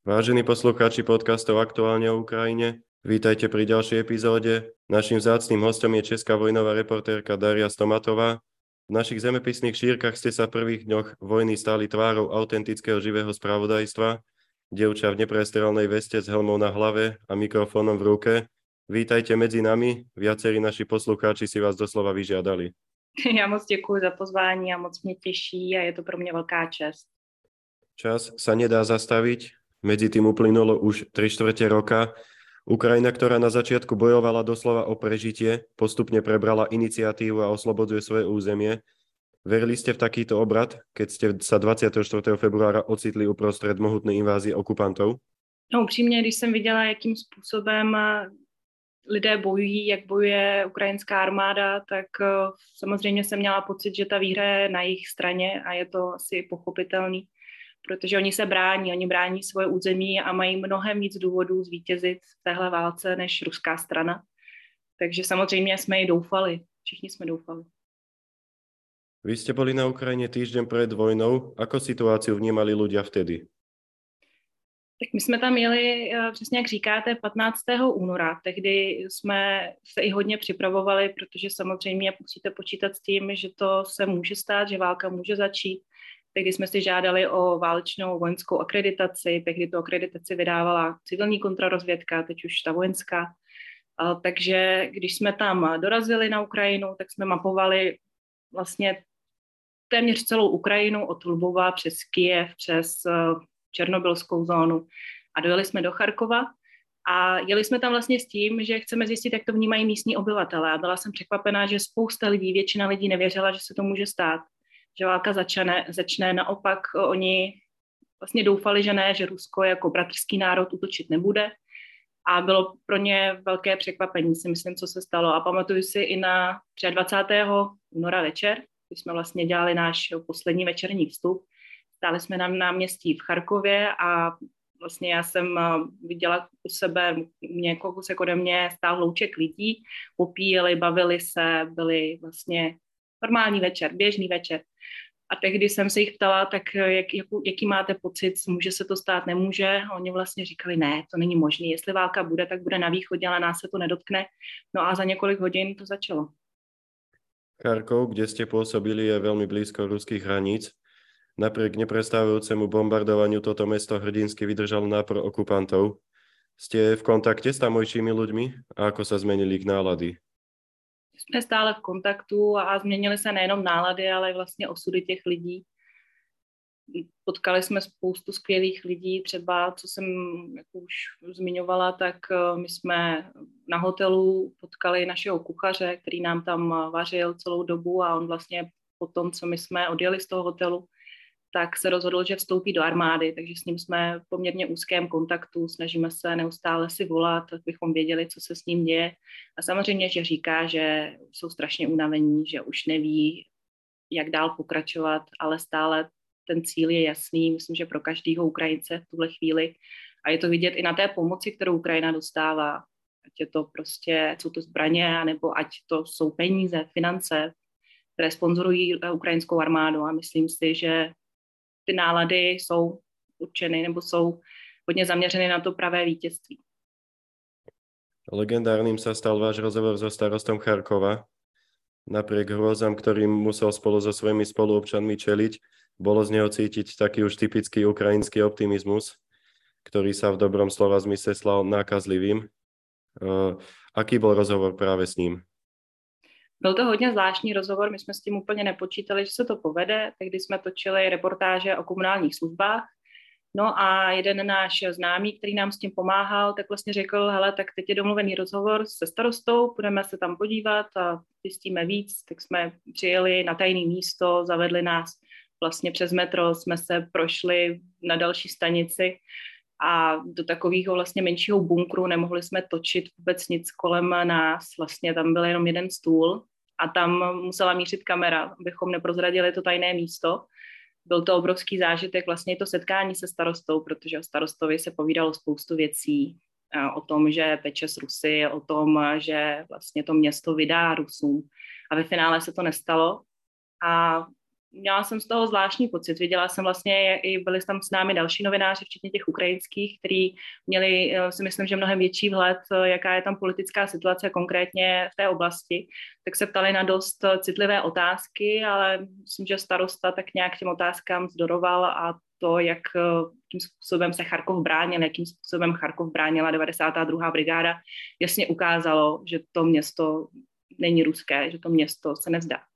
Vážení poslucháči podcastov Aktuálne o Ukrajine, vítajte pri ďalšej epizóde. Naším vzácným hostom je česká vojnová reportérka Daria Stomatová. V našich zemepisných šírkach ste sa v prvých dňoch vojny stáli tvárou autentického živého spravodajstva, dievča v neprestrelnej veste s helmou na hlave a mikrofónom v ruke. Vítajte medzi nami, viacerí naši poslucháči si vás doslova vyžiadali. Já moc děkuji za pozvání a moc mě těší a je to pro mě velká čest. Čas sa nedá zastaviť, medzi tým uplynulo už 3 čtvrte roka. Ukrajina, ktorá na začiatku bojovala doslova o prežitie, postupne prebrala iniciatívu a oslobodzuje svoje územie. Verili ste v takýto obrad, keď ste sa 24. februára ocitli uprostred mohutnej invázie okupantov? No upřímně, když jsem viděla, jakým způsobem lidé bojují, jak bojuje ukrajinská armáda, tak eh, samozřejmě jsem měla pocit, že ta výhra je na jejich straně a je to asi pochopitelný, protože oni se brání, oni brání svoje území a mají mnohem víc důvodů zvítězit v téhle válce než ruská strana. Takže samozřejmě jsme i doufali, všichni jsme doufali. Vy ste boli na Ukrajine týždeň pred vojnou. Ako situáciu vnímali ľudia vtedy? Tak my jsme tam jeli, eh, přesně jak říkáte, 15. února. Tehdy jsme se i hodně připravovali, protože samozřejmě musíte počítat s tím, že to se může stát, že válka může začít. Tehdy jsme si žádali o válečnou vojenskou akreditaci, tehdy tu akreditaci vydávala civilní kontrarozvědka, teď už ta vojenská. Takže když jsme tam dorazili na Ukrajinu, tak jsme mapovali vlastně téměř celou Ukrajinu od Lvova přes Kiev, přes eh, černobylskou zónu a dojeli jsme do Charkova a jeli jsme tam vlastně s tím, že chceme zjistit, jak to vnímají místní obyvatele. A byla jsem překvapená, že spousta lidí, většina lidí nevěřila, že se to může stát, že válka začne, začne. Naopak oni vlastně doufali, že ne, že Rusko jako bratrský národ utočit nebude. A bylo pro ně velké překvapení, si myslím, co se stalo. A pamatuju si i na 23. února večer, kdy jsme vlastně dělali náš poslední večerní vstup, Stáli jsme na náměstí v Charkově a vlastně já jsem eh, viděla u sebe někoho kousek ode mě stál hlouček lidí, popíjeli, bavili se, byli vlastně normální večer, běžný večer. A tehdy jsem se jich ptala, tak eh, jak, jak, jaký máte pocit, může se to stát, nemůže? A oni vlastně říkali, ne, to není možné. Jestli válka bude, tak bude na východě, ale nás se to nedotkne. No a za několik hodin to začalo. Charkov, kde jste působili, je velmi blízko ruských hranic. Napriek neprestávajúcemu bombardovaniu toto mesto hrdinsky vydržalo nápor okupantov. Ste v kontakte s tamojšími ľuďmi a ako sa zmenili ich nálady? Jsme stále v kontaktu a změnily se nejenom nálady, ale vlastně osudy těch lidí. Potkali jsme spoustu skvělých lidí, třeba, co jsem jako už zmiňovala, tak eh, my jsme na hotelu potkali našeho kuchaře, který nám tam vařil celou dobu a on vlastně po tom, co my jsme odjeli z toho hotelu, tak se rozhodl, že vstoupí do armády, takže s ním jsme v poměrně úzkém kontaktu, snažíme se neustále si volat, abychom věděli, co se s ním děje. A samozřejmě, že říká, že jsou strašně unavení, že už neví, jak dál pokračovat, ale stále ten cíl je jasný, myslím, že pro každého Ukrajince v tuhle chvíli. A je to vidět i na té pomoci, kterou Ukrajina dostává. Ať je to prostě, jsou to zbraně, nebo ať to jsou peníze, finance, které sponzorují ukrajinskou armádu. A myslím si, že ty nálady jsou určeny nebo jsou hodně zaměřeny na to pravé vítězství. Legendárnym sa stal váš rozhovor so starostom Charkova. Napriek hrôzam, ktorým musel spolu so svojimi spoluobčanmi čeliť, bolo z neho cítiť taký už typický ukrajinský optimizmus, ktorý sa v dobrom slova zmysle slal nákazlivým. Uh, aký bol rozhovor práve s ním? Byl to hodně zvláštní rozhovor, my jsme s tím úplně nepočítali, že se to povede, tehdy jsme točili reportáže o komunálních službách, No a jeden náš známý, který nám s tím pomáhal, tak vlastně řekl, hele, tak teď je domluvený rozhovor se starostou, budeme se tam podívat a zjistíme víc, tak jsme přijeli na tajné místo, zavedli nás vlastně přes metro, jsme se prošli na další stanici a do takového vlastně menšího bunkru nemohli jsme točit vůbec nic kolem nás, vlastně tam byl jenom jeden stůl a tam musela mířit kamera, abychom neprozradili to tajné místo. Byl to obrovský zážitek, vlastně to setkání se starostou, protože o starostovi se povídalo spoustu věcí, o tom, že peče s Rusy, o tom, že vlastně to město vydá Rusům. A ve finále se to nestalo. A měla jsem z toho zvláštní pocit. Viděla jsem vlastně, i byli tam s námi další novináři, včetně těch ukrajinských, kteří měli, eh, si myslím, že mnohem větší vhled, eh, jaká je tam politická situace konkrétně v té oblasti, tak se ptali na dost citlivé otázky, ale myslím, že starosta tak nějak těm otázkám zdoroval a to, jak tím způsobem se Charkov bránil, jakým způsobem Charkov bránila 92. brigáda, jasně ukázalo, že to město není ruské, že to město se nevzdá.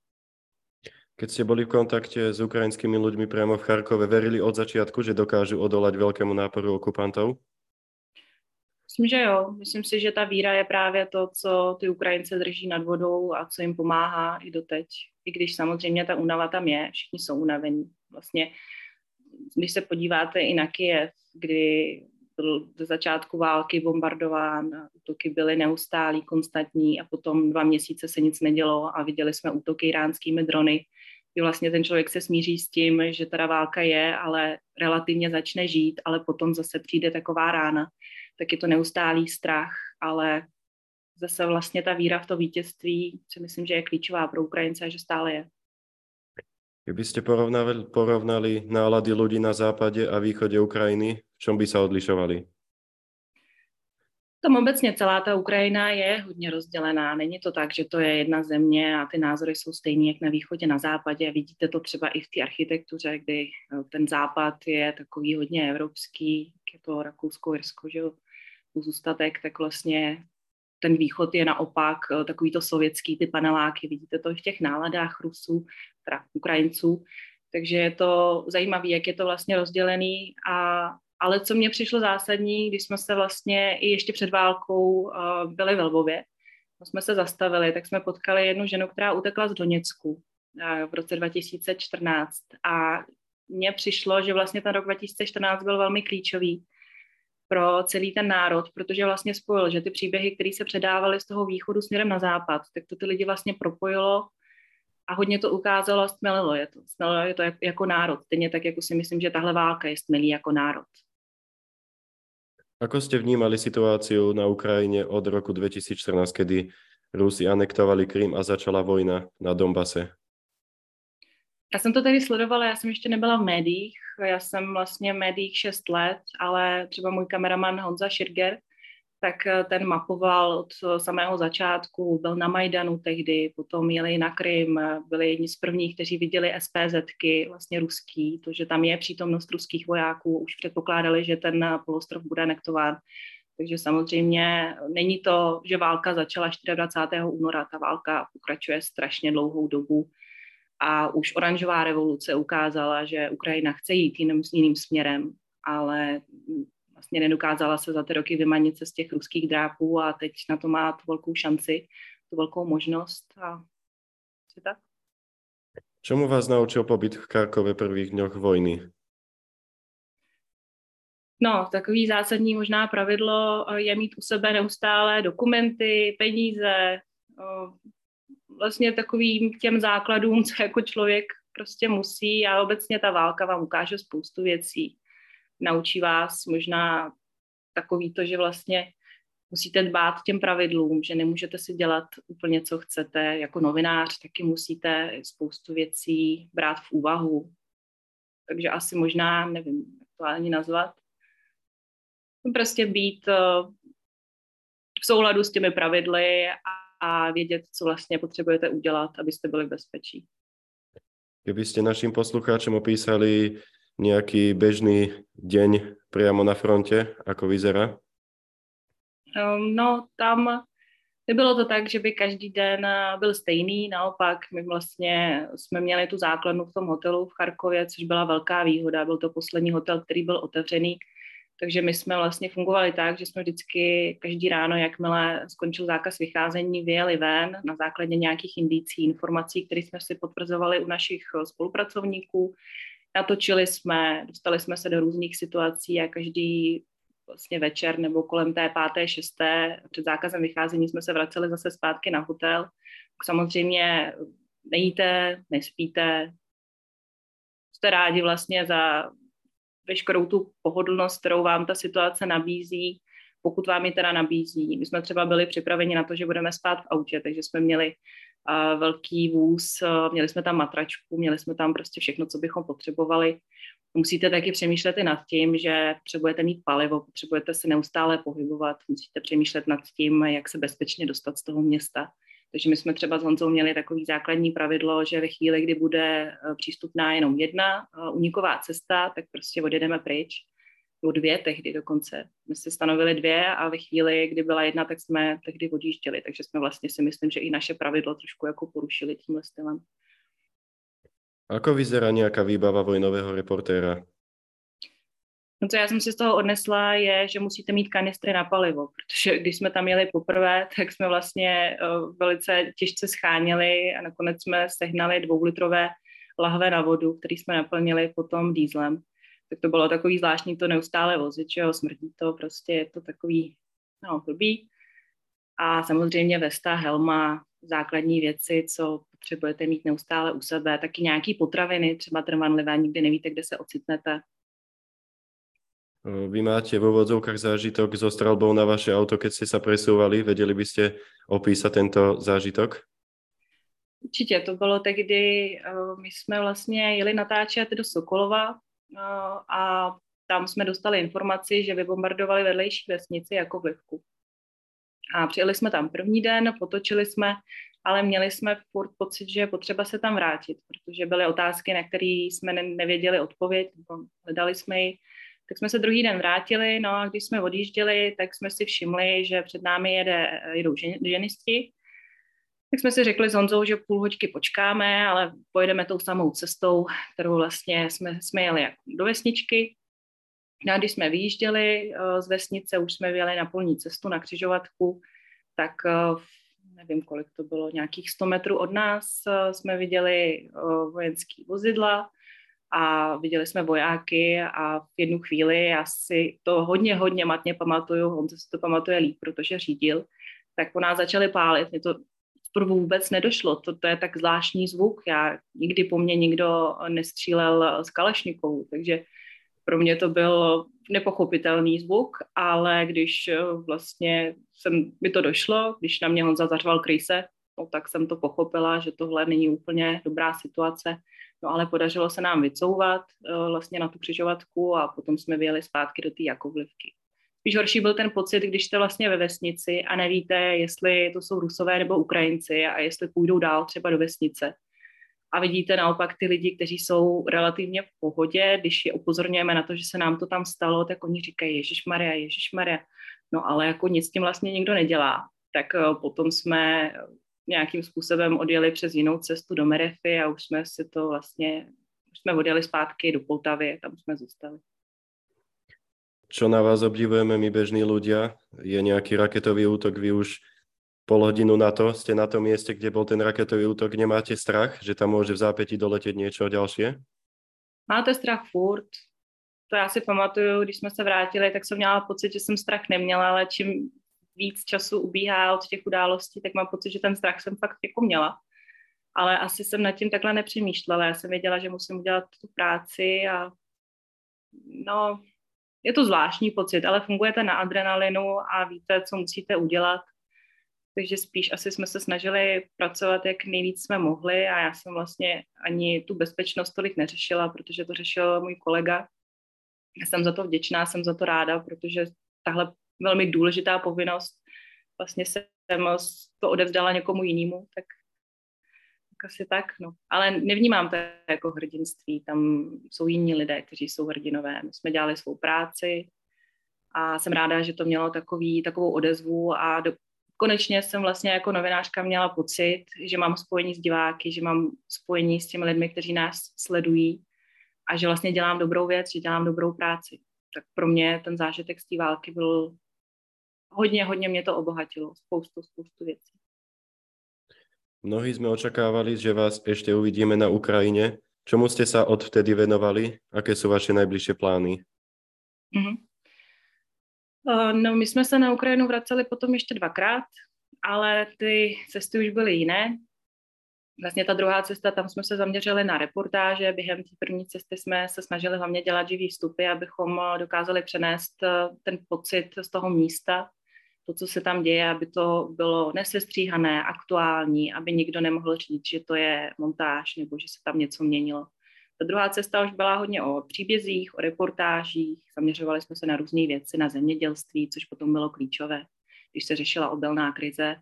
Keď ste boli v kontakte s ukrajinskými ľuďmi priamo v Charkove, verili od začiatku, že dokážu odolať veľkému náporu okupantov? Myslím, že jo. Myslím si, že ta víra je právě to, co ty Ukrajince drží nad vodou a co jim pomáhá i doteď. I když samozřejmě ta únava tam je, všichni jsou unavení. Vlastně, když se podíváte i na Kiev, kdy byl do začátku války bombardován, útoky byly neustálý, konstantní a potom dva měsíce se nic nedělo a viděli jsme útoky iránskými drony, kdy vlastně ten člověk se smíří s tím, že teda válka je, ale relativně začne žít, ale potom zase přijde taková rána, tak je to neustálý strach, ale zase vlastně ta víra v to vítězství si myslím, že je klíčová pro Ukrajince a že stále je. Kdybyste ste porovnali, porovnali nálady ľudí na západě a východě Ukrajiny, v čom by se odlišovali? Tam obecně celá ta Ukrajina je hodně rozdělená. Není to tak, že to je jedna země a ty názory jsou stejné jak na východě, na západě. Vidíte to třeba i v té architektuře, kdy eh, ten západ je takový hodně evropský, je to Rakousko, Irsko, že zůstatek, tak vlastně ten východ je naopak eh, takový to sovětský, ty paneláky, vidíte to i v těch náladách Rusů, teda Ukrajinců, takže je to zajímavé, jak je to vlastně rozdělený a ale co mě přišlo zásadní, když jsme se vlastně i ještě před válkou uh, byli ve Lvově, jsme se zastavili, tak jsme potkali jednu ženu, která utekla z Doněcku uh, v roce 2014 a mně přišlo, že vlastně ten rok 2014 byl velmi klíčový pro celý ten národ, protože vlastně spojil, že ty příběhy, které se předávaly z toho východu směrem na západ, tak to ty lidi vlastně propojilo a hodně to ukázalo a stmelilo je to. Stmelilo je to jako národ. Stejně tak, jako si myslím, že tahle válka je stmelí jako národ. Ako ste vnímali situáciu na Ukrajine od roku 2014, kedy Rusi anektovali Krym a začala vojna na Donbase? Já jsem to tedy sledovala, já jsem ještě nebyla v médiích, já jsem vlastně v médiích 6 let, ale třeba můj kameraman Honza Širger, tak eh, ten mapoval od samého začátku, byl na Majdanu tehdy, potom jeli na Krym, byli jedni z prvních, kteří viděli SPZky, vlastně ruský, to, že tam je přítomnost ruských vojáků, už předpokládali, že ten polostrov bude anektován. Takže samozřejmě není to, že válka začala 24. února, ta válka pokračuje strašně dlouhou dobu. A už oranžová revoluce ukázala, že Ukrajina chce jít jiným, jiným směrem, ale vlastně nedokázala se za ty roky vymanit se z těch ruských drápů a teď na to má tu velkou šanci, tu velkou možnost a si tak. Čemu vás naučil pobyt v Karkove prvých dňoch vojny? No, takový zásadní možná pravidlo je mít u sebe neustále dokumenty, peníze, vlastně takovým těm základům, co jako člověk prostě musí a obecně ta válka vám ukáže spoustu věcí naučí vás možná takový to, že vlastně musíte dbát těm pravidlům, že nemůžete si dělat úplně, co chcete. Jako novinář taky musíte spoustu věcí brát v úvahu. Takže asi možná, nevím, jak to ani nazvat, prostě být eh, v souladu s těmi pravidly a vědět, co vlastně potřebujete udělat, abyste byli v bezpečí. Kdybyste našim posluchačům opísali nejaký bežný deň priamo na fronte, ako vyzerá? Um, no, tam nebylo to tak, že by každý den eh, byl stejný, naopak my vlastně jsme měli tu základnu v tom hotelu v Charkově, což byla velká výhoda, byl to poslední hotel, který byl otevřený, takže my jsme vlastně fungovali tak, že jsme vždycky každý ráno, jakmile skončil zákaz vycházení, vyjeli ven na základě nějakých indicí, informací, které jsme si potvrzovali u našich eh, spolupracovníků, Natočili jsme, dostali jsme se do různých situací a každý vlastně večer nebo kolem té páté, šesté před zákazem vycházení jsme se vraceli zase zpátky na hotel. Samozřejmě nejíte, nespíte, jste rádi vlastně za veškerou tu pohodlnost, kterou vám ta situace nabízí, pokud vám ji teda nabízí. My jsme třeba byli připraveni na to, že budeme spát v autě, takže jsme měli a velký vůz, měli jsme tam matračku, měli jsme tam prostě všechno, co bychom potřebovali. Musíte taky přemýšlet i nad tím, že potřebujete mít palivo, potřebujete se neustále pohybovat, musíte přemýšlet nad tím, jak se bezpečně dostat z toho města. Takže my jsme třeba s Honzou měli takový základní pravidlo, že ve chvíli, kdy bude přístupná jenom jedna uniková cesta, tak prostě odjedeme pryč nebo dvě tehdy dokonce. My si stanovili dvě a ve chvíli, kdy byla jedna, tak jsme tehdy odjížděli, takže jsme vlastně si myslím, že i naše pravidlo trošku jako porušili tímhle stylem. Ako vyzerá nějaká výbava vojnového reportéra? No, co já jsem si z toho odnesla, je, že musíte mít kanistry na palivo, protože když jsme tam jeli poprvé, tak jsme vlastně uh, velice těžce scháněli a nakonec jsme sehnali dvoulitrové lahve na vodu, který jsme naplnili potom dýzlem tak to bylo takový zvláštní to neustále vozit, že jo, smrdí to, prostě je to takový, no, blbý. A samozřejmě vesta, helma, základní věci, co potřebujete mít neustále u sebe, taky nějaký potraviny, třeba trvanlivé, nikdy nevíte, kde se ocitnete. Vy máte vo vodzovkách zážitok so strelbou na vaše auto, keď ste sa presúvali. Vedeli by ste opísať tento zážitok? Určitě, to bylo tehdy, my jsme vlastně jeli natáčet do Sokolova, a tam jsme dostali informaci, že vybombardovali vedlejší vesnici jako vlivku. A přijeli jsme tam první den, potočili jsme, ale měli jsme furt pocit, že je potřeba se tam vrátit, protože byly otázky, na které jsme nevěděli odpověď, hledali jsme ji. Tak jsme se druhý den vrátili, no a když jsme odjížděli, tak jsme si všimli, že před námi jede, jedou ženisti tak jsme si řekli s Honzou, že půl hoďky počkáme, ale pojedeme tou samou cestou, kterou vlastně jsme, jsme jeli jako do vesničky. No a když jsme vyjížděli eh, z vesnice, už jsme vyjeli na polní cestu, na křižovatku, tak eh, nevím, kolik to bylo, nějakých 100 metrů od nás eh, jsme viděli vojenský vozidla a viděli jsme vojáky a v jednu chvíli, já si to hodně, hodně matně pamatuju, on si to pamatuje líp, protože řídil, tak po nás začali pálit. Mě to zprvu vůbec nedošlo. To, to je tak zvláštní zvuk. Já nikdy po mně nikdo nestřílel z kalašnikovou, takže pro mě to byl nepochopitelný zvuk, ale když eh, vlastně jsem, mi to došlo, když na mě Honza zařval kryse, no, tak jsem to pochopila, že tohle není úplně dobrá situace. No ale podařilo se nám vycouvat uh, vlastně na tu křižovatku a potom jsme vyjeli zpátky do té Jakovlivky. Spíš horší byl ten pocit, když jste vlastně ve vesnici a nevíte, jestli to jsou Rusové nebo Ukrajinci a jestli půjdou dál třeba do vesnice. A vidíte naopak ty lidi, kteří jsou relativně v pohodě, když je upozorňujeme na to, že se nám to tam stalo, tak oni říkají Ježíš Maria, Ježíš Maria. No ale jako nic s tím vlastně nikdo nedělá. Tak eh, potom jsme nějakým způsobem odjeli přes jinou cestu do Merefy a už jsme si to vlastně, už jsme odjeli zpátky do Poltavy, tam jsme zůstali čo na vás obdivujeme my bežní ľudia, je nejaký raketový útok, vy už pol hodinu na to ste na tom mieste, kde bol ten raketový útok, nemáte strach, že tam môže v zápäti doletět niečo ďalšie? Máte strach furt. To já si pamatuju, když jsme se vrátili, tak jsem měla pocit, že jsem strach neměla, ale čím víc času ubíhá od těch událostí, tak mám pocit, že ten strach jsem fakt jako měla. Ale asi jsem nad tím takhle nepřemýšlela. Já jsem věděla, že musím udělat tu práci a no, je to zvláštní pocit, ale fungujete na adrenalinu a víte, co musíte udělat. Takže spíš asi jsme se snažili pracovat, jak nejvíc jsme mohli a já jsem vlastně ani tu bezpečnost tolik neřešila, protože to řešil můj kolega. Já jsem za to vděčná, jsem za to ráda, protože tahle velmi důležitá povinnost vlastně jsem to odevzdala někomu jinému, tak asi tak, no. Ale nevnímám to jako hrdinství, tam jsou jiní lidé, kteří jsou hrdinové. My jsme dělali svou práci a jsem ráda, že to mělo takový, takovou odezvu a do, konečně jsem vlastně jako novinářka měla pocit, že mám spojení s diváky, že mám spojení s těmi lidmi, kteří nás sledují a že vlastně dělám dobrou věc, že dělám dobrou práci. Tak pro mě ten zážitek z té války byl hodně, hodně mě to obohatilo, spoustu, spoustu věcí. Mnohí sme očakávali, že vás ešte uvidíme na Ukrajine. Čomu ste sa odvtedy venovali? Aké sú vaše najbližšie plány? Mm-hmm. No, my jsme se na Ukrajinu vraceli potom ještě dvakrát, ale ty cesty už byly jiné. Vlastně ta druhá cesta, tam jsme se zaměřili na reportáže. Během té první cesty jsme se snažili hlavně dělat živý vstupy, abychom dokázali přenést ten pocit z toho místa, to, co se tam děje, aby to bylo nesestříhané, aktuální, aby nikdo nemohl říct, že to je montáž nebo že se tam něco měnilo. Ta druhá cesta už byla hodně o příbězích, o reportážích, zaměřovali jsme se na různé věci, na zemědělství, což potom bylo klíčové, když se řešila obelná krize,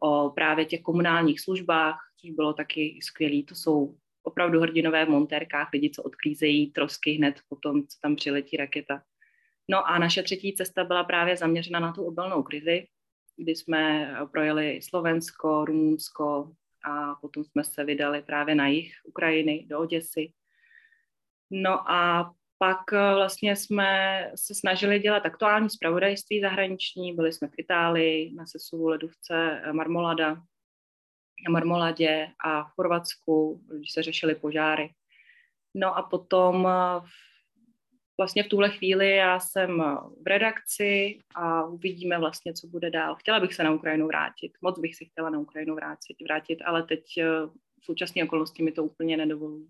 o právě těch komunálních službách, což bylo taky skvělé. To jsou opravdu hrdinové v montérkách, lidi, co odklízejí trosky hned po tom, co tam přiletí raketa. No a naše třetí cesta byla právě zaměřena na tu obilnou krizi, kdy jsme projeli Slovensko, Rumunsko a potom jsme se vydali právě na jih Ukrajiny, do Oděsy. No a pak eh, vlastně jsme se snažili dělat aktuální zpravodajství zahraniční, byli jsme v Itálii, na sesuvu ledovce eh, Marmolada, na Marmoladě a v Chorvatsku, když se řešily požáry. No a potom eh, vlastně v tuhle chvíli já jsem v redakci a uvidíme vlastně, co bude dál. Chtěla bych se na Ukrajinu vrátit, moc bych si chtěla na Ukrajinu vrátit, vrátit ale teď v současné okolnosti mi to úplně nedovolují.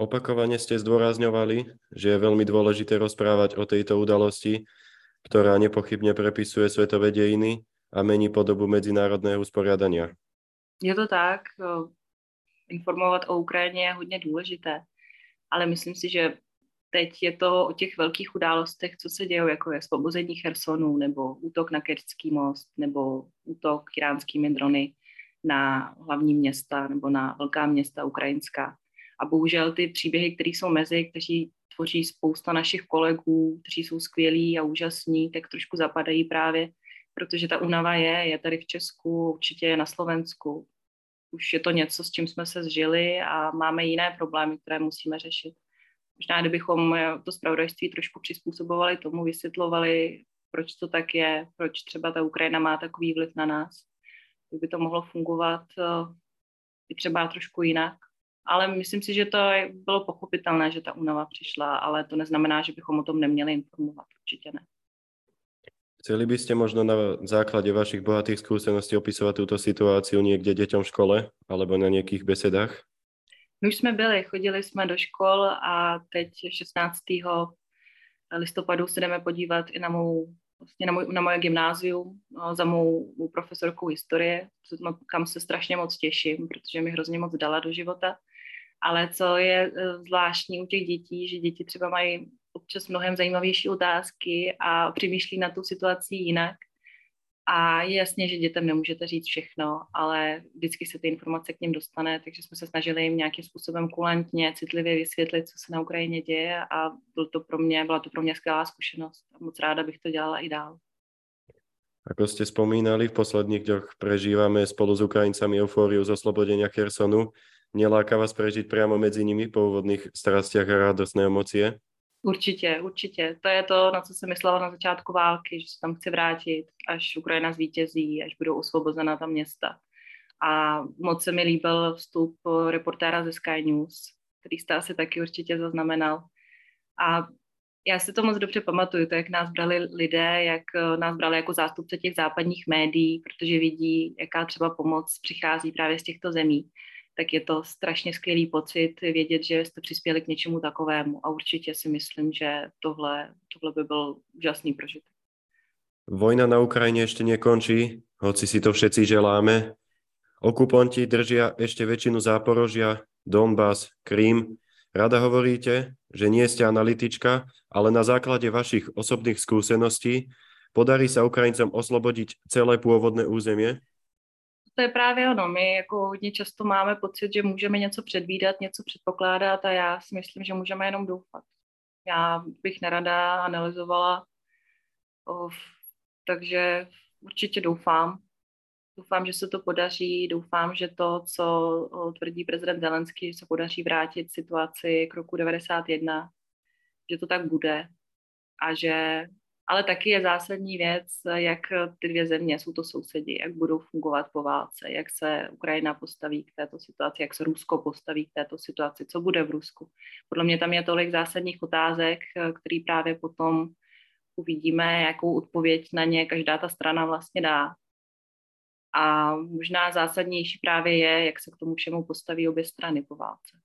Opakovane ste zdôrazňovali, že je veľmi dôležité rozprávať o tejto udalosti, ktorá nepochybne prepisuje svetové dejiny a mení podobu medzinárodného usporiadania. Je to tak. Informovat o Ukrajině je hodně důležité, ale myslím si, že teď je to o těch velkých událostech, co se dějí, jako je svobození Chersonu, nebo útok na Kerčský most, nebo útok iránskými drony na hlavní města, nebo na velká města ukrajinská. A bohužel ty příběhy, které jsou mezi, kteří tvoří spousta našich kolegů, kteří jsou skvělí a úžasní, tak trošku zapadají právě, protože ta únava je, je tady v Česku, určitě je na Slovensku. Už je to něco, s čím jsme se zžili a máme jiné problémy, které musíme řešit. Možná, kdybychom to zpravodajství trošku přizpůsobovali tomu, vysvětlovali, proč to tak je, proč třeba ta Ukrajina má takový vliv na nás, tak by to mohlo fungovat eh, i třeba trošku jinak ale myslím si, že to bylo pochopitelné, že ta únava přišla, ale to neznamená, že bychom o tom neměli informovat, určitě ne. Chceli by ste možno na základe vašich bohatých skúseností opisovať túto situáciu niekde deťom v škole alebo na nejakých besedách? My už jsme byli, chodili jsme do škol a teď 16. listopadu se jdeme podívat i na mou vlastně na, můj, na moje gymnázium no, za mou, mou profesorku historie, kam se strašně moc těším, protože mi hrozně moc dala do života. Ale co je e, zvláštní u těch dětí, že děti třeba mají občas mnohem zajímavější otázky a přemýšlí na tu situaci jinak. A je jasně, že dětem nemůžete říct všechno, ale vždycky se ty informace k ním dostane, takže jsme se snažili jim nějakým způsobem kulantně, citlivě vysvětlit, co se na Ukrajině děje a byl to pro mě, byla to pro mě skvělá zkušenost a moc ráda bych to dělala i dál. Ako ste spomínali, v posledných dňoch prežívame spolu s Ukrajincami eufóriu z oslobodenia Kersonu. Neláka vás prežiť priamo medzi nimi po úvodných strastiach a radostné emócie? Určitě, určitě. To je to, na co jsem myslela na začátku války, že se tam chci vrátit, až Ukrajina zvítězí, až budou osvobozena ta města. A moc se mi líbil vstup reportéra ze Sky News, který jste asi taky určitě zaznamenal. A já si to moc dobře pamatuju, to, jak nás brali lidé, jak nás brali jako zástupce těch západních médií, protože vidí, jaká třeba pomoc přichází právě z těchto zemí tak je to strašně skvělý pocit vědět, že jste přispěli k něčemu takovému. A určitě si myslím, že tohle, tohle by byl úžasný prožitek. Vojna na Ukrajine ešte nekončí, hoci si to všetci želáme. Okupanti držia ešte väčšinu Záporožia, Donbass, Krím. Rada hovoríte, že nie ste analytička, ale na základe vašich osobných skúseností podarí sa Ukrajincom oslobodiť celé pôvodné územie? To je právě ono. My jako hodně často máme pocit, že můžeme něco předvídat, něco předpokládat a já si myslím, že můžeme jenom doufat. Já bych nerada analyzovala, takže určitě doufám. Doufám, že se to podaří, doufám, že to, co tvrdí prezident Zelenský, že se podaří vrátit situaci k roku 91, že to tak bude a že ale taky je zásadní věc, jak ty dvě země, jsou to sousedi, jak budou fungovat po válce, jak se Ukrajina postaví k této situaci, jak se Rusko postaví k této situaci, co bude v Rusku. Podle mě tam je tolik zásadních otázek, který právě potom uvidíme, jakou odpověď na ně každá ta strana vlastně dá. A možná zásadnější právě je, jak se k tomu všemu postaví obě strany po válce.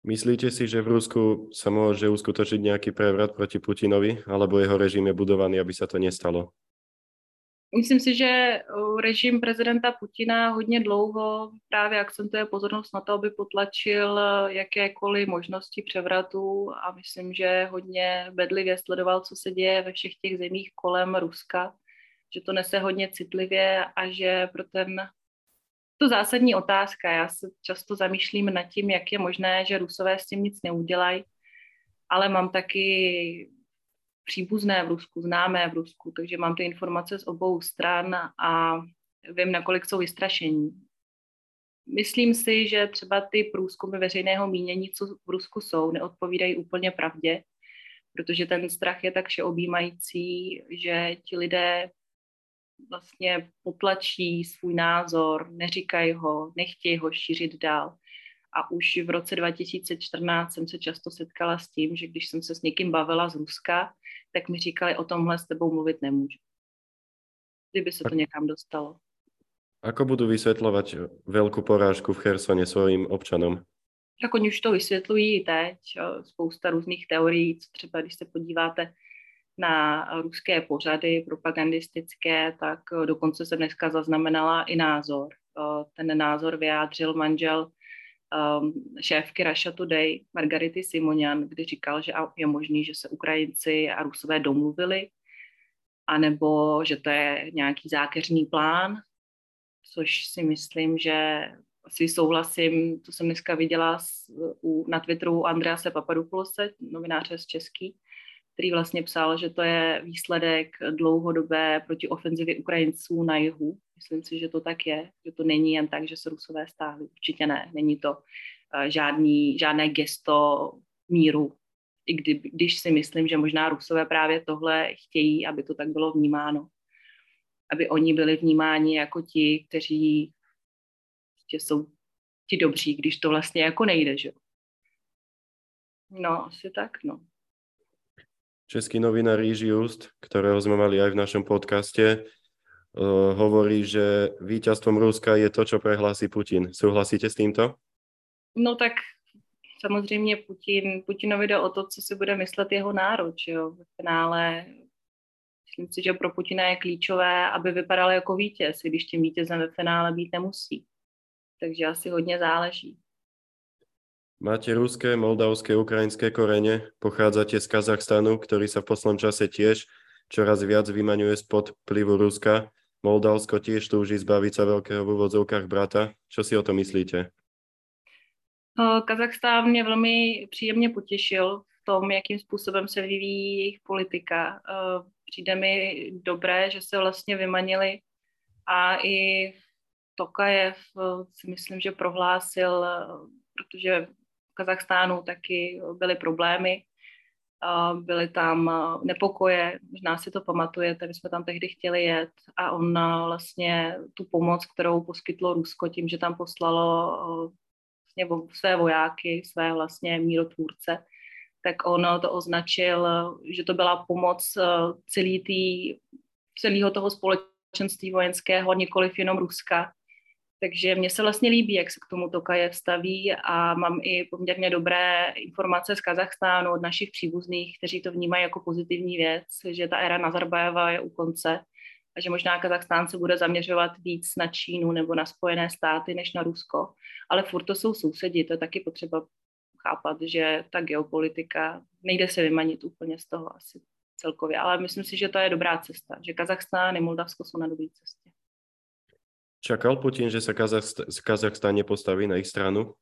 Myslíte si, že v Rusku sa môže uskutočiť nejaký prevrat proti Putinovi, alebo jeho režim je budovaný, aby sa to nestalo? Myslím si, že režim prezidenta Putina hodně dlouho právě akcentuje pozornost na to, aby potlačil jakékoliv možnosti převratu a myslím, že hodně bedlivě sledoval, co se děje ve všech těch zemích kolem Ruska, že to nese hodně citlivě a že pro ten to zásadní otázka. Já se často zamýšlím nad tím, jak je možné, že Rusové s tím nic neudělají, ale mám taky příbuzné v Rusku, známé v Rusku, takže mám ty informace z obou stran a vím, nakolik jsou vystrašení. Myslím si, že třeba ty průzkumy veřejného mínění, co v Rusku jsou, neodpovídají úplně pravdě, protože ten strach je tak všeobjímající, že ti lidé vlastně potlačí svůj názor, neříkají ho, nechtějí ho šířit dál. A už v roce 2014 jsem se často setkala s tím, že když jsem se s někým bavila z Ruska, tak mi říkali, o tomhle s tebou mluvit nemůžu. Kdyby se to někam dostalo. Ako budou vysvětlovat velkou porážku v Chersone svým občanům? Tak oni už to vysvětlují teď. Spousta různých teorií, co třeba když se podíváte na ruské pořady propagandistické, tak dokonce se dneska zaznamenala i názor. Ten názor vyjádřil manžel um, šéfky Russia Today Margarity Simonian, kdy říkal, že je možný, že se Ukrajinci a Rusové domluvili, anebo že to je nějaký zákeřný plán, což si myslím, že asi souhlasím, co jsem dneska viděla na Twitteru Andrease Papadopoulose, novináře z Český, který vlastně psal, že to je výsledek dlouhodobé protiofenzivy Ukrajinců na jihu. Myslím si, že to tak je, že to není jen tak, že se Rusové stáhli. Určitě ne, není to uh, žádný, žádné gesto míru, i kdy, když si myslím, že možná Rusové právě tohle chtějí, aby to tak bylo vnímáno. Aby oni byli vnímáni jako ti, kteří prostě jsou ti dobří, když to vlastně jako nejde, že No, asi tak, no. Český novinár Jiří Just, ktorého sme mali aj v našom podcaste, uh, hovorí, že víťazstvom Ruska je to, čo prehlási Putin. Souhlasíte s týmto? No tak samozřejmě Putin, Putinovi jde o to, co si bude myslet jeho národ, že jo, v finále myslím si, že pro Putina je klíčové, aby vypadal jako vítěz, i když tím vítězem ve finále být nemusí. Takže asi hodně záleží. Máte ruské, moldavské, ukrajinské korene, pochádzate z Kazachstanu, ktorý sa v poslednom čase tiež čoraz viac vymaňuje spod plivu Ruska. Moldavsko tiež túži zbaviť sa veľkého v úvodzovkách brata. Čo si o to myslíte? Kazachstán mě velmi příjemně potěšil v tom, jakým způsobem se vyvíjí jejich politika. Přijde mi dobré, že se vlastně vymanili a i Tokajev si myslím, že prohlásil, protože Kazachstánu taky byly problémy, byly tam nepokoje, možná si to pamatujete, my jsme tam tehdy chtěli jet a on vlastně tu pomoc, kterou poskytlo Rusko tím, že tam poslalo vlastně své vojáky, své vlastně mírotvůrce, tak on to označil, že to byla pomoc celý tý, celého toho společenství vojenského, nikoliv jenom Ruska, takže mně se vlastně líbí, jak se k tomu Tokajev staví a mám i poměrně dobré informace z Kazachstánu od našich příbuzných, kteří to vnímají jako pozitivní věc, že ta éra Nazarbajeva je u konce a že možná Kazachstán se bude zaměřovat víc na Čínu nebo na Spojené státy než na Rusko. Ale furt to jsou sousedi, to je taky potřeba chápat, že ta geopolitika nejde se vymanit úplně z toho asi celkově, ale myslím si, že to je dobrá cesta, že Kazachstán i Moldavsko jsou na dobré cestě. Čakal Putin, že se Kazachstán nepostaví na jejich stranu?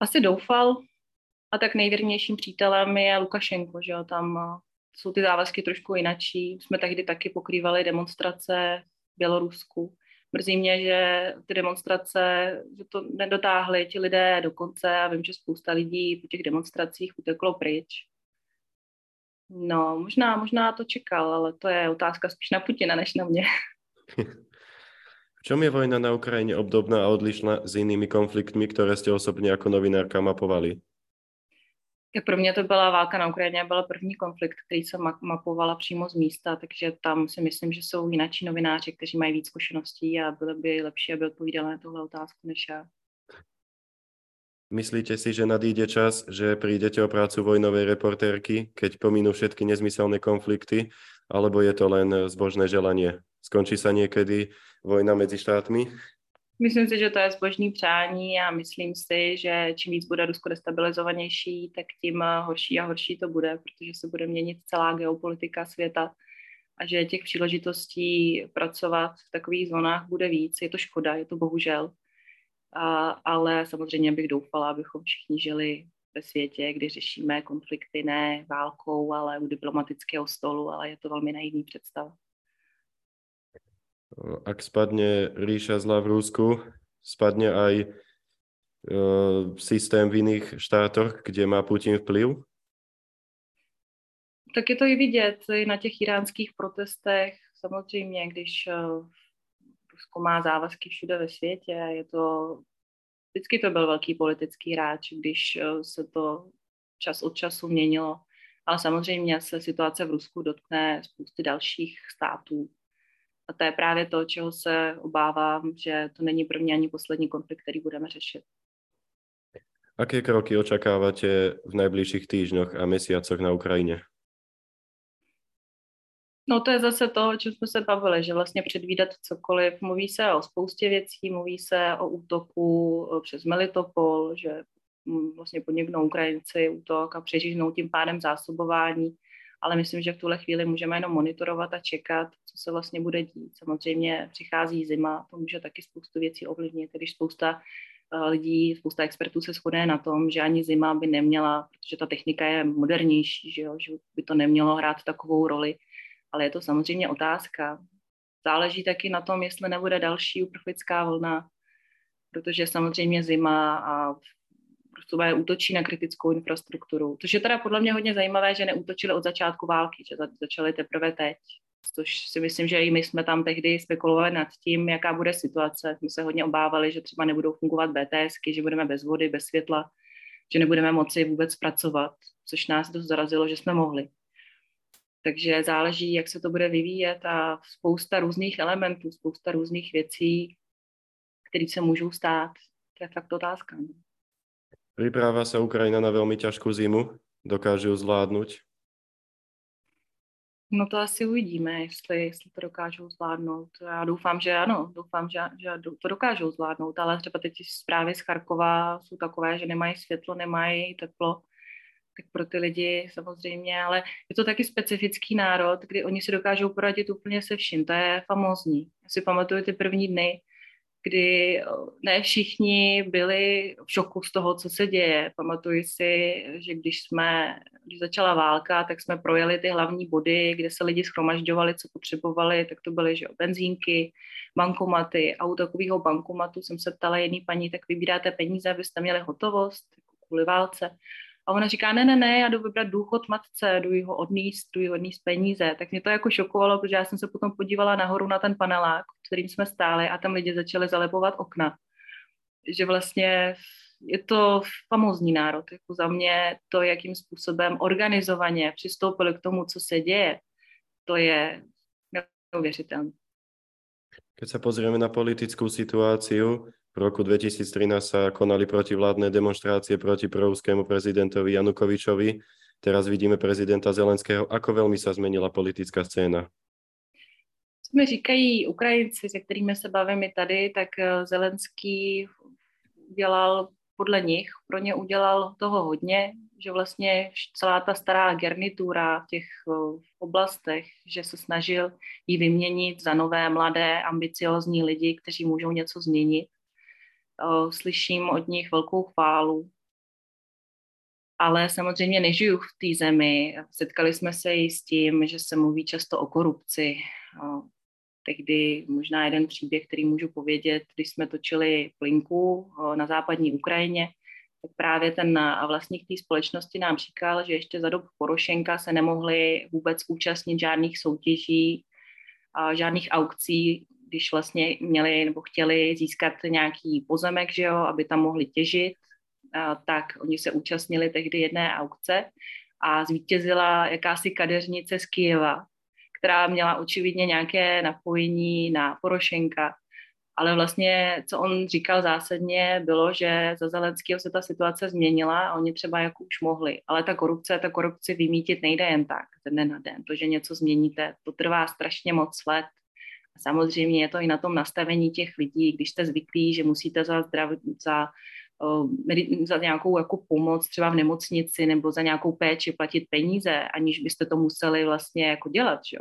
Asi doufal. A tak nejvěrnějším přítelem je Lukašenko, že jo, tam eh, jsou ty závazky trošku jinačí. Jsme tehdy taky pokrývali demonstrace v Bělorusku. Mrzí mě, že ty demonstrace, že to nedotáhli ti lidé do konce a vím, že spousta lidí po těch demonstracích uteklo pryč. No, možná, možná to čekal, ale to je otázka spíš na Putina, než na mě. V čom je vojna na Ukrajine obdobná a odlišná s jinými konfliktmi, které jste osobně jako novinárka mapovali? Tak pro mě to byla válka na Ukrajině, byl první konflikt, který jsem mapovala přímo z místa, takže tam si myslím, že jsou jináčí novináři, kteří mají víc zkušeností a bylo by lepší, aby odpovídali na tuhle otázku než já. Myslíte si, že nadíde čas, že přijdete o prácu vojnovej reportérky, keď pominú všetky nezmyselné konflikty, alebo je to len zbožné želanie? Skončí sa niekedy vojna mezi štátmi? Myslím si, že to je zbožní přání a myslím si, že čím víc bude Rusko destabilizovanější, tak tím horší a horší to bude, protože se bude měnit celá geopolitika světa a že těch příležitostí pracovat v takových zónách bude víc. Je to škoda, je to bohužel. A, ale samozřejmě bych doufala, abychom všichni žili ve světě, kdy řešíme konflikty ne válkou, ale u diplomatického stolu, ale je to velmi naivní představa. Ak spadne ríša zla v Rusku, spadne aj uh, systém v jiných štátoch, kde má Putin vplyv? Tak je to i vidět i na těch iránských protestech. Samozřejmě, když uh, Rusko má závazky všude ve světě, je to vždycky to byl velký politický hráč, když uh, se to čas od času měnilo. Ale samozřejmě se situace v Rusku dotkne spousty dalších států, a to je právě to, čeho se obávám, že to není první ani poslední konflikt, který budeme řešit. Aké kroky očekáváte v najbližších týždňoch a mesiacoch na Ukrajině? No to je zase to, o čem jsme se bavili, že vlastně předvídat cokoliv. Mluví se o spoustě věcí, mluví se o útoku přes Melitopol, že mm, vlastně podniknou Ukrajinci útok a přeříznou tím pádem zásobování ale myslím, že v tuhle chvíli můžeme jenom monitorovat a čekat, co se vlastně bude dít. Samozřejmě přichází zima, to může taky spoustu věcí ovlivnit, když spousta eh, lidí, spousta expertů se shodne na tom, že ani zima by neměla, protože ta technika je modernější, že, jo, že by to nemělo hrát takovou roli, ale je to samozřejmě otázka. Záleží taky na tom, jestli nebude další uprchlická vlna, protože samozřejmě zima a Rusové útočí na kritickou infrastrukturu. Což je teda podle mě hodně zajímavé, že neútočili od začátku války, že začali teprve teď. Což si myslím, že i my jsme tam tehdy spekulovali nad tím, jaká bude situace. My se hodně obávali, že třeba nebudou fungovat BTSky, že budeme bez vody, bez světla, že nebudeme moci vůbec pracovat, což nás dost zarazilo, že jsme mohli. Takže záleží, jak se to bude vyvíjet a spousta různých elementů, spousta různých věcí, které se můžou stát. To je fakt otázka. No. Pripravá sa Ukrajina na veľmi ťažkú zimu? Dokáže ju zvládnuť? No to asi uvidíme, jestli, jestli to dokážou zvládnout. Já doufám, že ano, doufám, že, že to dokážou zvládnout, ale třeba teď zprávy z Charkova jsou takové, že nemají světlo, nemají teplo, tak pro ty lidi samozřejmě, ale je to taky specifický národ, kdy oni si dokážou poradit úplně se vším, to je famózní. Já si pamatuju ty první dny, kdy ne všichni byli v šoku z toho, co se děje. Pamatuji si, že když jsme, když začala válka, tak jsme projeli ty hlavní body, kde se lidi schromažďovali, co potřebovali, tak to byly že benzínky, bankomaty a u takového bankomatu jsem se ptala jedné paní, tak vybíráte peníze, abyste měli hotovost kvůli válce. A ona říká, ne, ne, ne, já jdu vybrat důchod matce, jdu ho odníst, jdu ho odníst peníze. Tak mě to jako šokovalo, protože já jsem se potom podívala nahoru na ten panelák, kterým jsme stáli a tam lidi začali zalepovat okna. Že vlastně je to famózní národ. Jako za mě to, jakým způsobem organizovaně přistoupili k tomu, co se děje, to je neuvěřitelné. Keď sa pozrieme na politickú situáciu, v roku 2013 sa konali protivládne demonstrácie proti proruskému prezidentovi Janukovičovi. Teraz vidíme prezidenta Zelenského. Ako veľmi sa zmenila politická scéna? Co mi říkají Ukrajinci, se kterými se bavíme tady, tak eh, Zelenský udělal podle nich, pro ně udělal toho hodně, že vlastně celá ta stará garnitura v těch eh, oblastech, že se snažil ji vyměnit za nové, mladé, ambiciozní lidi, kteří můžou něco změnit slyším od nich velkou chválu. Ale samozřejmě nežiju v té zemi. Setkali jsme se i s tím, že se mluví často o korupci. Tehdy možná jeden příběh, který můžu povědět, když jsme točili plinku na západní Ukrajině, tak právě ten vlastník té společnosti nám říkal, že ještě za dob Porošenka se nemohli vůbec účastnit žádných soutěží, žádných aukcí když vlastně měli nebo chtěli získat nějaký pozemek, že jo, aby tam mohli těžit, tak oni se účastnili tehdy jedné aukce a zvítězila jakási kadeřnice z Kijeva, která měla očividně nějaké napojení na Porošenka. Ale vlastně, co on říkal zásadně, bylo, že za Zelenského se ta situace změnila a oni třeba jako už mohli. Ale ta korupce, ta korupci vymítit nejde jen tak, ze dne na den. To, že něco změníte, to trvá strašně moc let Samozřejmě je to i na tom nastavení těch lidí, když jste zvyklí, že musíte za, zdrav, za, za nějakou jako pomoc třeba v nemocnici nebo za nějakou péči platit peníze, aniž byste to museli vlastně jako dělat, že.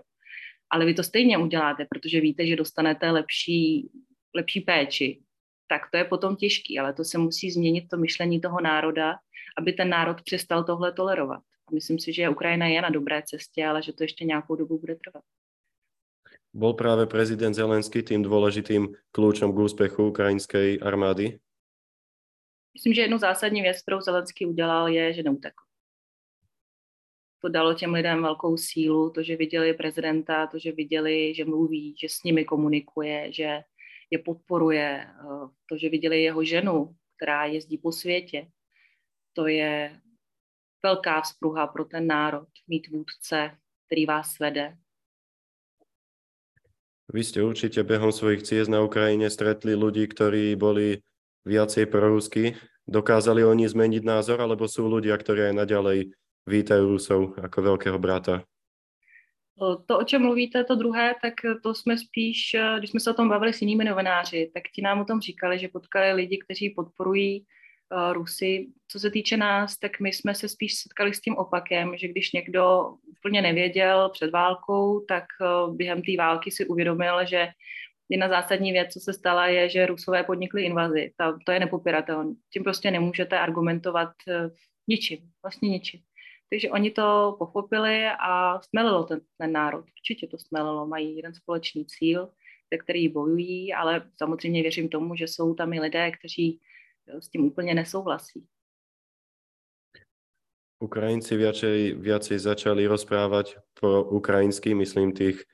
Ale vy to stejně uděláte, protože víte, že dostanete lepší, lepší péči, tak to je potom těžký, ale to se musí změnit to myšlení toho národa, aby ten národ přestal tohle tolerovat. Myslím si, že Ukrajina je na dobré cestě, ale že to ještě nějakou dobu bude trvat. Bol práve prezident Zelenský tým dôležitým kľúčom k úspechu ukrajinskej armády? Myslím, že jednu zásadní věc, kterou Zelenský udělal, je, že neutekl. To dalo těm lidem velkou sílu, to, že viděli prezidenta, to, že viděli, že mluví, že s nimi komunikuje, že je podporuje, eh, to, že viděli jeho ženu, která jezdí po světě. To je velká vzpruha pro ten národ, mít vůdce, který vás vede, Vy ste určite behom svojich ciest na Ukrajine stretli ľudí, ktorí boli viacej prorusky. Dokázali oni zmeniť názor, alebo sú ľudia, ktorí aj naďalej vítajú Rusov ako veľkého brata? To, o čem mluvíte, to druhé, tak to jsme spíš, když jsme se o tom bavili s jinými novináři, tak ti nám o tom říkali, že potkali lidi, kteří podporují Rusy. Co se týče nás, tak my jsme se spíš setkali s tím opakem, že když někdo úplně nevěděl před válkou, tak uh, během té války si uvědomil, že jedna zásadní věc, co se stala, je, že Rusové podnikli invazi. To, to je nepopiratelné. Tím prostě nemůžete argumentovat uh, ničím, vlastně ničím. Takže oni to pochopili a smelilo ten, ten národ. Určitě to smelilo. Mají jeden společný cíl, ze který bojují, ale samozřejmě věřím tomu, že jsou tam i lidé, kteří s tím úplně nesouhlasí. Ukrajinci viacej, viacej začali rozprávať po ukrajinsky, myslím tých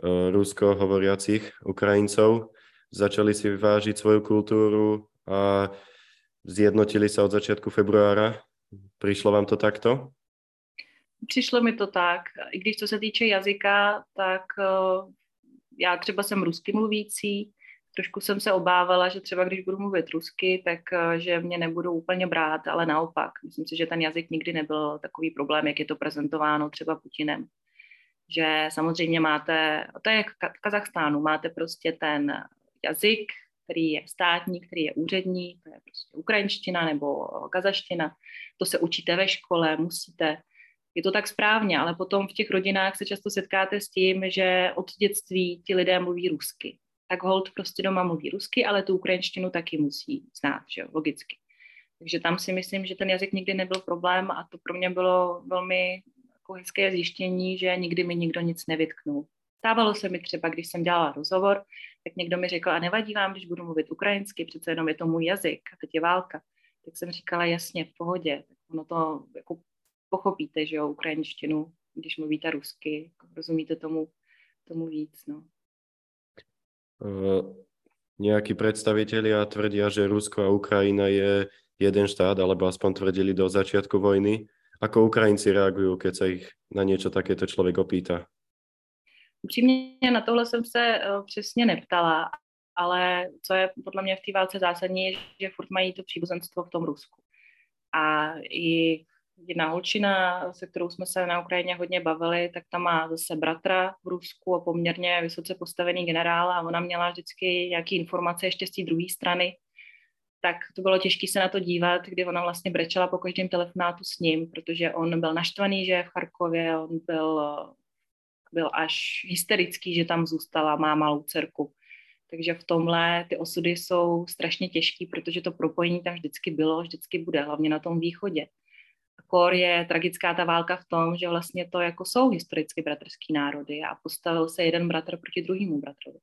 uh, rusko hovoriacich Ukrajincov. Začali si vyvážiť svoju kultúru a zjednotili sa od začiatku februára. Přišlo vám to takto? Přišlo mi to tak. I když co se týče jazyka, tak uh, já třeba jsem rusky mluvící, trošku jsem se obávala, že třeba když budu mluvit rusky, tak uh, že mě nebudou úplně brát, ale naopak. Myslím si, že ten jazyk nikdy nebyl takový problém, jak je to prezentováno třeba Putinem. Že samozřejmě máte, to je v Kazachstánu, máte prostě ten jazyk, který je státní, který je úřední, to je prostě ukrajinština nebo kazaština. To se učíte ve škole, musíte je to tak správně, ale potom v těch rodinách se často setkáte s tím, že od dětství ti lidé mluví rusky. Tak hold prostě doma mluví rusky, ale tu ukrajinštinu taky musí znát, že jo, logicky. Takže tam si myslím, že ten jazyk nikdy nebyl problém a to pro mě bylo velmi jako hezké zjištění, že nikdy mi nikdo nic nevytknul. Stávalo se mi třeba, když jsem dělala rozhovor, tak někdo mi řekl, a nevadí vám, když budu mluvit ukrajinsky, přece jenom je to můj jazyk a teď je válka. Tak jsem říkala, jasně, v pohodě. Tak ono to jako pochopíte, že jo, ukrajinštinu, když mluvíte rusky, rozumíte tomu, tomu víc, no. Uh, nejakí predstavitelia tvrdia, že Rusko a Ukrajina je jeden štát, alebo aspoň tvrdili do začiatku vojny. Ako Ukrajinci reagujú, keď sa ich na niečo takéto člověk opýta? Upřímně na tohle jsem se uh, přesně neptala, ale co je podle mě v té válce zásadní, je, že furt mají to příbuzenstvo v tom Rusku. A i jedna holčina, se kterou jsme se na Ukrajině hodně bavili, tak tam má zase bratra v Rusku a poměrně vysoce postavený generál a ona měla vždycky nějaké informace ještě z té druhé strany, tak to bylo těžké se na to dívat, kdy ona vlastně brečela po každém telefonátu s ním, protože on byl naštvaný, že je v Charkově, on byl, byl až hysterický, že tam zůstala, má malou dcerku. Takže v tomhle ty osudy jsou strašně těžký, protože to propojení tam vždycky bylo, vždycky bude, hlavně na tom východě kor je tragická ta válka v tom, že vlastně to jako jsou historicky bratrský národy a postavil se jeden bratr proti druhému bratrovi.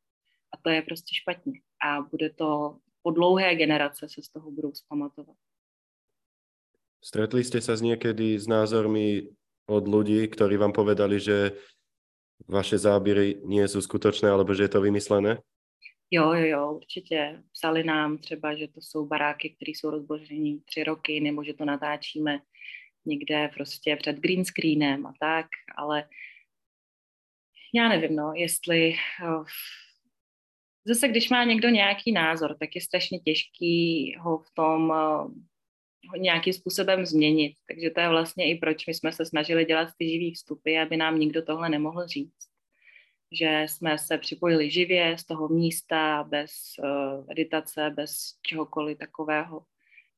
A to je prostě špatně. A bude to po dlouhé generace se z toho budou zpamatovat. Stretli ste sa s niekedy s názormi od ľudí, ktorí vám povedali, že vaše záběry nie sú skutočné, alebo že je to vymyslené? Jo, jo, jo, určitě. Psali nám třeba, že to jsou baráky, které jsou rozbořeny tři roky, nebo že to natáčíme někde prostě před green screenem a tak, ale já nevím, no, jestli uh, zase, když má někdo nějaký názor, tak je strašně těžký ho v tom uh, nějakým způsobem změnit. Takže to je vlastně i proč my jsme se snažili dělat ty živý vstupy, aby nám nikdo tohle nemohl říct. že jsme se připojili živě z toho místa, bez uh, editace, bez čehokoliv takového.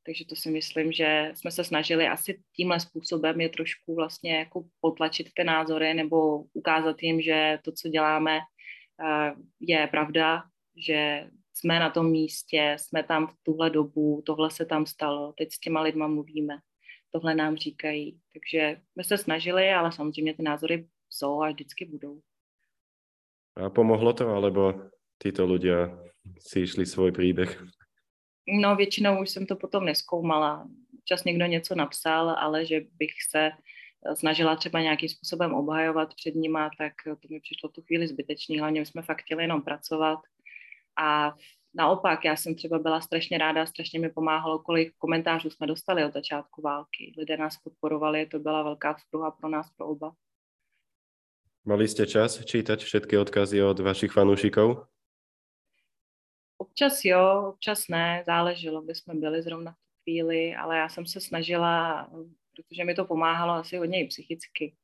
Takže to si myslím, že jsme se snažili asi tímhle způsobem je trošku vlastně jako potlačit ty názory nebo ukázat jim, že to, co děláme, uh, je pravda, že jsme na tom místě, jsme tam v tuhle dobu, tohle se tam stalo, teď s těma lidma mluvíme, tohle nám říkají. Takže jsme se snažili, ale samozřejmě ty názory jsou a vždycky budou. A pomohlo to, alebo títo ľudia si išli svůj příběh? No většinou už jsem to potom neskoumala. Čas někdo něco napsal, ale že bych se snažila třeba nějakým způsobem obhajovat před nima, tak to mi přišlo tu chvíli zbytečný. Hlavně jsme fakt chtěli jenom pracovat. A naopak, já jsem třeba byla strašně ráda, strašně mi pomáhalo, kolik komentářů jsme dostali od začátku války. Lidé nás podporovali, to byla velká vzpruha pro nás, pro oba. Mali jste čas čítať všetky odkazy od vašich fanúšikov? Občas jo, občas ne, záleželo, kde jsme byli zrovna v tu chvíli, ale já jsem se snažila, protože mi to pomáhalo asi hodně i psychicky,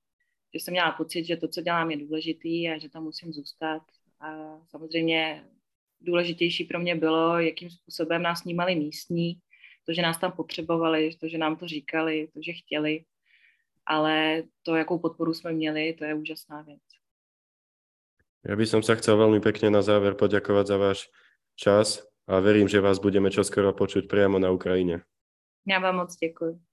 že jsem měla pocit, že to, co dělám, je důležitý a že tam musím zůstat. A samozřejmě důležitější pro mě bylo, jakým způsobem nás snímali místní, to, že nás tam potřebovali, to, že nám to říkali, to, že chtěli, ale to, jakou podporu jsme měli, to je úžasná věc. Ja by som sa chcel veľmi pekne na záver poďakovať za váš čas a verím, že vás budeme čoskoro počuť priamo na Ukrajine. Já vám moc děkuji.